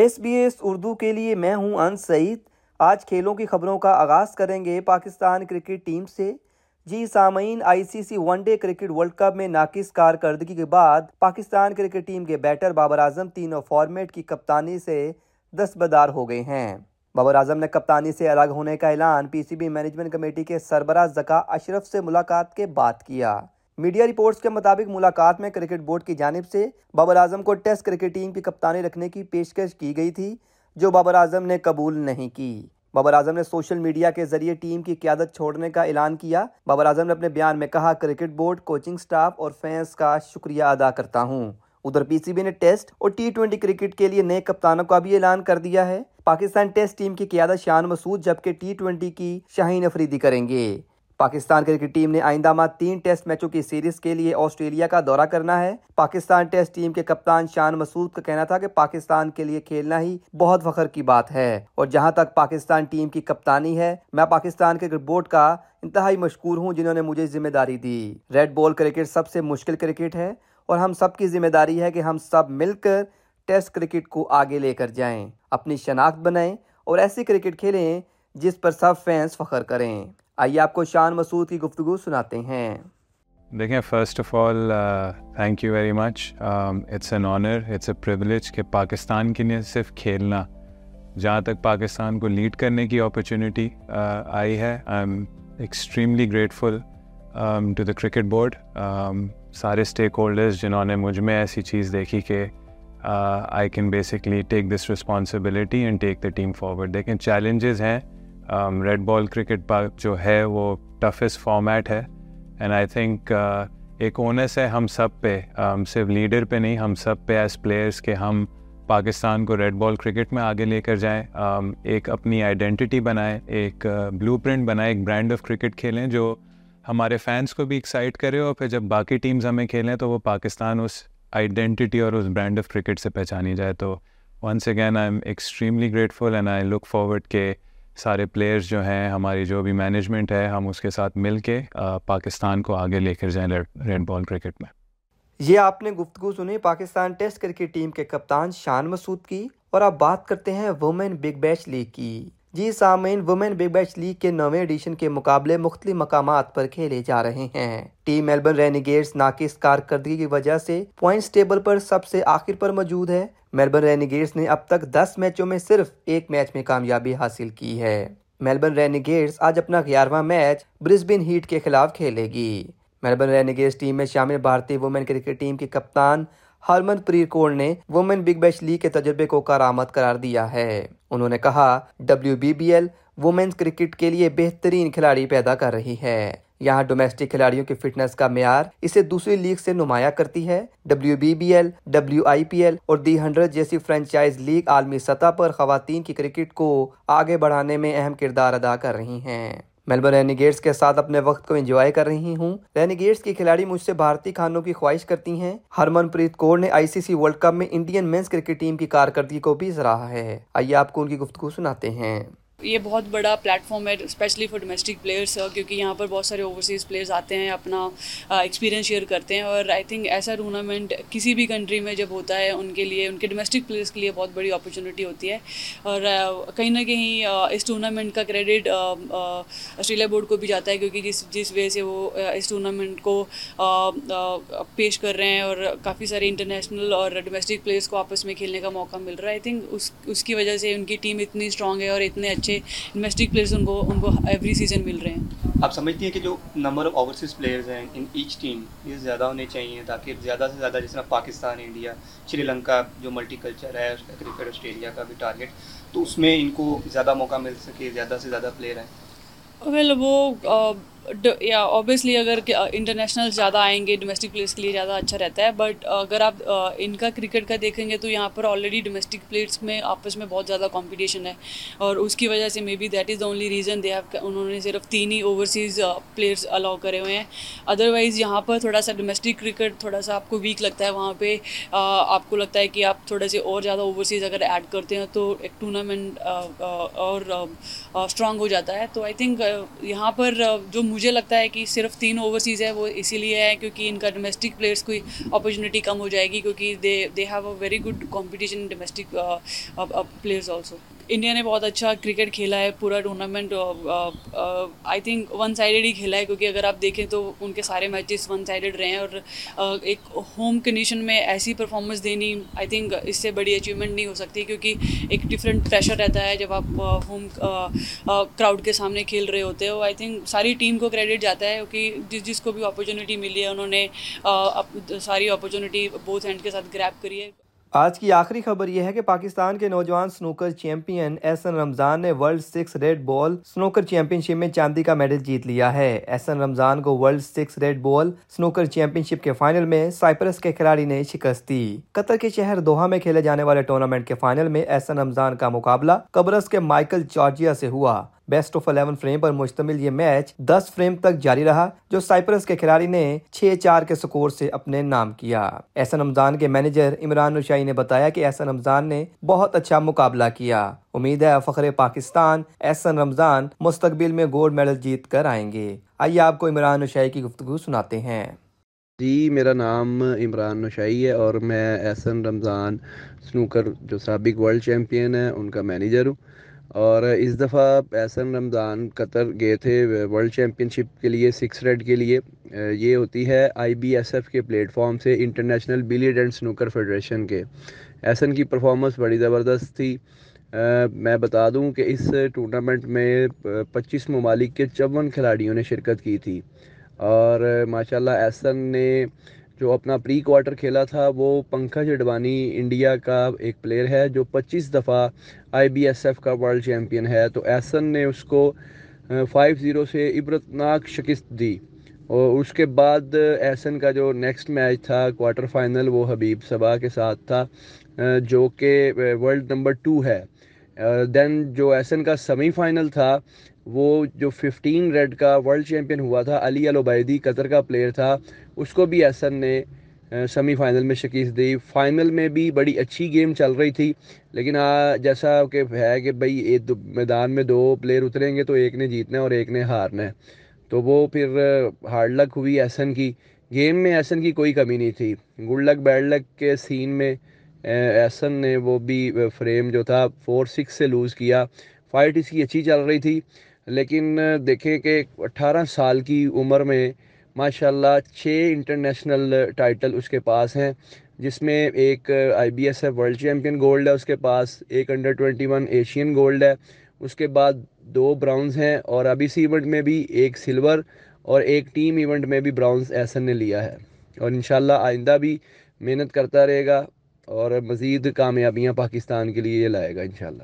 S B S Urdu کے لیے میں ہوں ان سعید۔ آج کھیلوں کی خبروں کا آغاز کریں گے پاکستان کرکٹ ٹیم سے۔ جی سامعین، I C C one day cricket world cup میں ناقص کارکردگی کے بعد پاکستان کرکٹ ٹیم کے بیٹر بابر اعظم تینوں فارمیٹ کی کپتانی سے دستبدار ہو گئے ہیں۔ بابر اعظم نے کپتانی سے الگ ہونے کا اعلان P C B management committee کے سربراہ زکا اشرف سے ملاقات کے بعد کیا۔ میڈیا رپورٹس کے مطابق ملاقات میں کرکٹ بورڈ کی جانب سے بابر اعظم کو ٹیسٹ کرکٹ ٹیم کی کپتانی رکھنے کی پیشکش کی گئی تھی، جو بابر اعظم نے قبول نہیں کی۔ بابر اعظم نے سوشل میڈیا کے ذریعے ٹیم کی قیادت چھوڑنے کا اعلان کیا۔ بابر اعظم نے اپنے بیان میں کہا، کرکٹ بورڈ، کوچنگ سٹاف اور فینس کا شکریہ ادا کرتا ہوں۔ ادھر پی سی بی نے ٹیسٹ اور ٹی ٹوینٹی کرکٹ کے لیے نئے کپتانوں کا بھی اعلان کر دیا ہے۔ پاکستان ٹیسٹ ٹیم کی قیادت شان مسعود، جبکہ ٹی ٹوینٹی کی شاہین افریدی کریں گے۔ پاکستان کرکٹ ٹیم نے آئندہ ماہ تین ٹیسٹ میچوں کی سیریز کے لیے آسٹریلیا کا دورہ کرنا ہے۔ پاکستان ٹیسٹ ٹیم کے کپتان شان مسعود کا کہنا تھا کہ پاکستان کے لیے کھیلنا ہی بہت فخر کی بات ہے۔ اور جہاں تک پاکستان ٹیم کی کپتانی ہے، میں پاکستان کرکٹ بورڈ کا انتہائی مشکور ہوں، جنہوں نے مجھے ذمہ داری دی۔ ریڈ بال کرکٹ سب سے مشکل کرکٹ ہے اور ہم سب کی ذمہ داری ہے کہ ہم سب مل کر ٹیسٹ کرکٹ کو آگے لے کر جائیں۔ اپنی شناخت بنائیں اور ایسی کرکٹ کھیلیں جس پر سب فینس فخر کریں۔ آئیے آپ کو شان مسعود کی گفتگو سناتے ہیں۔ دیکھیں first of all thank you very much it's an honour it's a privilege کہ پاکستان کے لیے صرف کھیلنا، جہاں تک پاکستان کو لیڈ کرنے کی اپرچونیٹی uh, آئی ہے۔ I am extremely grateful to the cricket board سارے اسٹیک ہولڈرز جنہوں نے مجھ میں ایسی چیز دیکھی کہ I can basically take this responsibility and take the team forward دیکھیں چیلنجز ہیں۔ ریڈ بال کرکٹ پارک جو ہے وہ ٹفسٹ فارمیٹ ہے اینڈ آئی تھنک ایک اونس ہے ہم سب پہ صرف لیڈر پہ نہیں ہم سب پہ ایز پلیئرس کہ ہم پاکستان کو ریڈ بال کرکٹ میں آگے لے کر جائیں ایک اپنی آئیڈینٹی بنائیں ایک بلو پرنٹ بنائیں ایک برانڈ آف کرکٹ کھیلیں جو ہمارے فینس کو بھی ایکسائٹ کرے اور پھر جب باقی ٹیمز ہمیں کھیلیں تو وہ پاکستان اس آئیڈینٹی اور اس برانڈ آف کرکٹ سے پہچانی جائے. تو once again I am extremely grateful and I look forward کہ سارے پلیئرز جو ہیں، ہماری جو بھی مینجمنٹ ہے، ہم اس کے ساتھ مل کے پاکستان کو آگے لے کر جائیں ریڈ بال کرکٹ میں۔ یہ آپ نے گفتگو سنی، پاکستان ٹیسٹ کرکٹ ٹیم کے کپتان شان مسعود کی۔ اور آپ بات کرتے ہیں وومین بگ بیش لیگ کی۔ جی سامعین وومین بگ بیش لیگ کے نویں ایڈیشن کے مقابلے مختلف مقامات پر کھیلے جا رہے ہیں۔ ٹیم میلبرن رینیگیٹس ناقص کارکردگی کی وجہ سے پوائنٹس ٹیبل پر سب سے آخر پر موجود ہے۔ میلبرن رینیگیٹس نے اب تک دس میچوں میں صرف ایک میچ میں کامیابی حاصل کی ہے۔ میلبرن رینیگیٹس آج اپنا گیارہواں میچ برسبن ہیٹ کے خلاف کھیلے گی۔ میلبرن رینیگیٹس ٹیم میں شامل بھارتی وومین کرکٹ ٹیم کی کپتان ہرمن پریر کور نے وومن بگ بیش لیگ کے تجربے کو کارآمد قرار دیا ہے۔ انہوں نے کہا W B B L women's cricket کے لیے بہترین کھلاڑی پیدا کر رہی ہے۔ یہاں ڈومیسٹک کھلاڑیوں کی فٹنس کا معیار اسے دوسری لیگ سے نمایاں کرتی ہے۔ W B B L W I P L اور دی ہنڈریڈ جیسی فرنچائز لیگ عالمی سطح پر خواتین کی کرکٹ کو آگے بڑھانے میں اہم کردار ادا کر رہی ہیں۔ میلبرن رینیگیٹس کے ساتھ اپنے وقت کو انجوائے کر رر ہوں۔ رینیگیٹس کی کھلاڑی مجھ سے بھارتی کھانوں کی خواہش کرتی ہیں۔ ہرمن پریت کور نے I C C world cup میں انڈین مینس کرکٹ ٹیم کی کارکردگی کو بھی سراہا ہے۔ آئیے آپ کو ان کی گفتگو سناتے ہیں۔ یہ بہت بڑا پلیٹ فارم ہے اسپیشلی فار ڈومیسٹک پلیئرس کیونکہ یہاں پر بہت سارے اوورسیز پلیئرس آتے ہیں، اپنا ایکسپیرینس شیئر کرتے ہیں۔ اور آئی تھنک ایسا ٹورنامنٹ کسی بھی کنٹری میں جب ہوتا ہے، ان کے لیے، ان کے ڈومیسٹک پلیئرس کے لیے بہت بڑی اپرچونیٹی ہوتی ہے۔ اور کہیں نہ کہیں اس ٹورنامنٹ کا کریڈٹ آسٹریلیا بورڈ کو بھی جاتا ہے، کیونکہ جس جس وجہ سے وہ اس ٹورنامنٹ کو پیش کر رہے ہیں۔ اور کافی سارے انٹرنیشنل اور ڈومیسٹک پلیئرس کو آپس میں کھیلنے کا موقع مل رہا ہے۔ آئی تھنک اس اس کی وجہ سے ان کی ٹیم اتنی اسٹرانگ ہے اور اتنے اچھے اچھے انویسٹک پلیئرس ان کو ان کو ایوری سیزن مل رہے ہیں۔ آپ سمجھتی ہیں کہ جو نمبر آف اوورسیز پلیئرز ہیں ان ایچ ٹیم یہ زیادہ ہونے چاہیے تاکہ زیادہ سے زیادہ جس طرح پاکستان انڈیا شری لنکا جو ملٹی کلچر ہے کرکٹ آسٹریلیا کا بھی ٹارگیٹ تو اس میں ان کو زیادہ موقع مل سکے زیادہ سے زیادہ پلیئر ہیں۔ ویل وہ یا اوبیسلی اگر انٹرنیشنل زیادہ آئیں گے ڈومیسٹک پلیئرس کے لیے زیادہ اچھا رہتا ہے بٹ اگر آپ ان کا کرکٹ کا دیکھیں گے تو یہاں پر آلریڈی ڈومیسٹک پلیئرس میں آپس میں بہت زیادہ کمپٹیشن ہے۔ اور اس کی وجہ سے maybe that is the only reason they have انہوں نے صرف تین ہی اوورسیز پلیئرس الاؤ کرے ہوئے ہیں۔ ادروائز یہاں پر تھوڑا سا ڈومیسٹک کرکٹ تھوڑا سا آپ کو ویک لگتا ہے۔ وہاں پہ آپ کو لگتا ہے کہ آپ تھوڑے سے اور زیادہ اوورسیز اگر ایڈ کرتے ہیں تو ایک ٹورنامنٹ اور اسٹرانگ ہو جاتا ہے۔ تو آئی تھنک یہاں پر جو مجھے مجھے لگتا ہے کہ صرف تین اوورسیز ہے وہ اسی لیے ہے کیونکہ ان کا ڈومیسٹک پلیئرس کی اپرچونیٹی کم ہو جائے گی، کیونکہ they they have a very good competition domestic players also India نے بہت اچھا کرکٹ کھیلا ہے، پورا tournament I think one sided ہی کھیلا ہے، کیونکہ اگر آپ دیکھیں تو ان کے سارے میچز ون سائڈیڈ رہے ہیں اور ایک ہوم کنڈیشن میں ایسی پرفارمنس دینی آئی تھنک اس سے بڑی اچیومنٹ نہیں ہو سکتی، کیونکہ ایک ڈفرینٹ پریشر رہتا ہے جب آپ ہوم کراؤڈ کے سامنے کھیل رہے ہوتے ہو۔ آئی تھنک ساری ٹیم کو کریڈٹ جاتا ہے، کیونکہ جس جس کو بھی اپرچونیٹی ملی ہے، انہوں نے ساری اپرچونیٹی بوتھ ہینڈ کے ساتھ گریپ کری ہے۔ آج کی آخری خبر یہ ہے کہ پاکستان کے نوجوان سنوکر چیمپئن ایسن رمضان نے world six red ball snooker championship میں چاندی کا میڈل جیت لیا ہے۔ ایسن رمضان کو world six red ball snooker championship کے فائنل میں سائپرس کے کھلاڑی نے شکست دی۔ قطر کے شہر دوہا میں کھیلے جانے والے ٹورنامنٹ کے فائنل میں ایسن رمضان کا مقابلہ قبرس کے مائیکل جارجیا سے ہوا۔ بیسٹ آف الیون فریم پر مشتمل یہ میچ دس فریم تک جاری رہا، جو سائپرس کے کھلاڑی نے چھ چار کے سکور سے اپنے نام کیا۔ ایسن رمضان کے مینیجر عمران نشائی نے بتایا کہ ایسن رمضان نے بہت اچھا مقابلہ کیا۔ امید ہے فخر پاکستان ایسن رمضان مستقبل میں گولڈ میڈل جیت کر آئیں گے۔ آئیے آپ کو عمران نشائی کی گفتگو سناتے ہیں۔ جی میرا نام عمران نشائی ہے اور میں ایسن رمضان سنوکر جو سابق ورلڈ چیمپئن ہے، ان کا مینیجر ہوں۔ اور اس دفعہ احسن رمضان قطر گئے تھے ورلڈ چیمپئن شپ کے لیے، سکس ریڈ کے لیے۔ یہ ہوتی ہے آئی بی ایس ایف کے پلیٹ فارم سے international billiard and snooker federation کے۔ احسن کی پرفارمنس بڑی زبردست تھی۔ میں بتا دوں کہ اس ٹورنامنٹ میں پچیس ممالک کے چون کھلاڑیوں نے شرکت کی تھی۔ اور ماشاء اللہ احسن نے جو اپنا پری کوارٹر کھیلا تھا، وہ پنکھا جڈوانی انڈیا کا ایک پلیئر ہے جو پچیس دفعہ آئی بی ایس ایف کا ورلڈ چیمپئن ہے۔ تو ایسن نے اس کو فائیو زیرو سے عبرتناک شکست دی۔ اور اس کے بعد ایسن کا جو نیکسٹ میچ تھا کوارٹر فائنل وہ حبیب صبا کے ساتھ تھا جو کہ ورلڈ نمبر ٹو ہے۔ دین جو ایسن کا سیمی فائنل تھا وہ جو ففٹین ریڈ کا ورلڈ چیمپئن ہوا تھا، علی العبیدی قطر کا پلیئر تھا، اس کو بھی ایسن نے سیمی فائنل میں شکست دی۔ فائنل میں بھی بڑی اچھی گیم چل رہی تھی، لیکن جیسا کہ ہے کہ بھائی، ایک میدان میں دو پلیئر اتریں گے تو ایک نے جیتنا ہے اور ایک نے ہارنا ہے۔ تو وہ پھر ہارڈ لک ہوئی ایسن کی۔ گیم میں ایسن کی کوئی کمی نہیں تھی۔ گڈ لک بیڈ لک کے سین میں ایسن نے وہ بھی فریم جو تھا فور سکس سے لوز کیا۔ فائٹ اس کی اچھی چل رہی تھی۔ لیکن دیکھیں کہ اٹھارہ سال کی عمر میں ماشاء اللہ چھ انٹرنیشنل ٹائٹل اس کے پاس ہیں، جس میں ایک I B S F world champion gold ہے، اس کے پاس ایک under twenty one Asian gold ہے، اس کے بعد دو براؤنز ہیں اور ابھی اس ایونٹ میں بھی ایک سلور اور ایک ٹیم ایونٹ میں بھی براؤنز ایسن نے لیا ہے۔ اور انشاءاللہ آئندہ بھی محنت کرتا رہے گا اور مزید کامیابیاں پاکستان کے لیے یہ لائے گا انشاءاللہ۔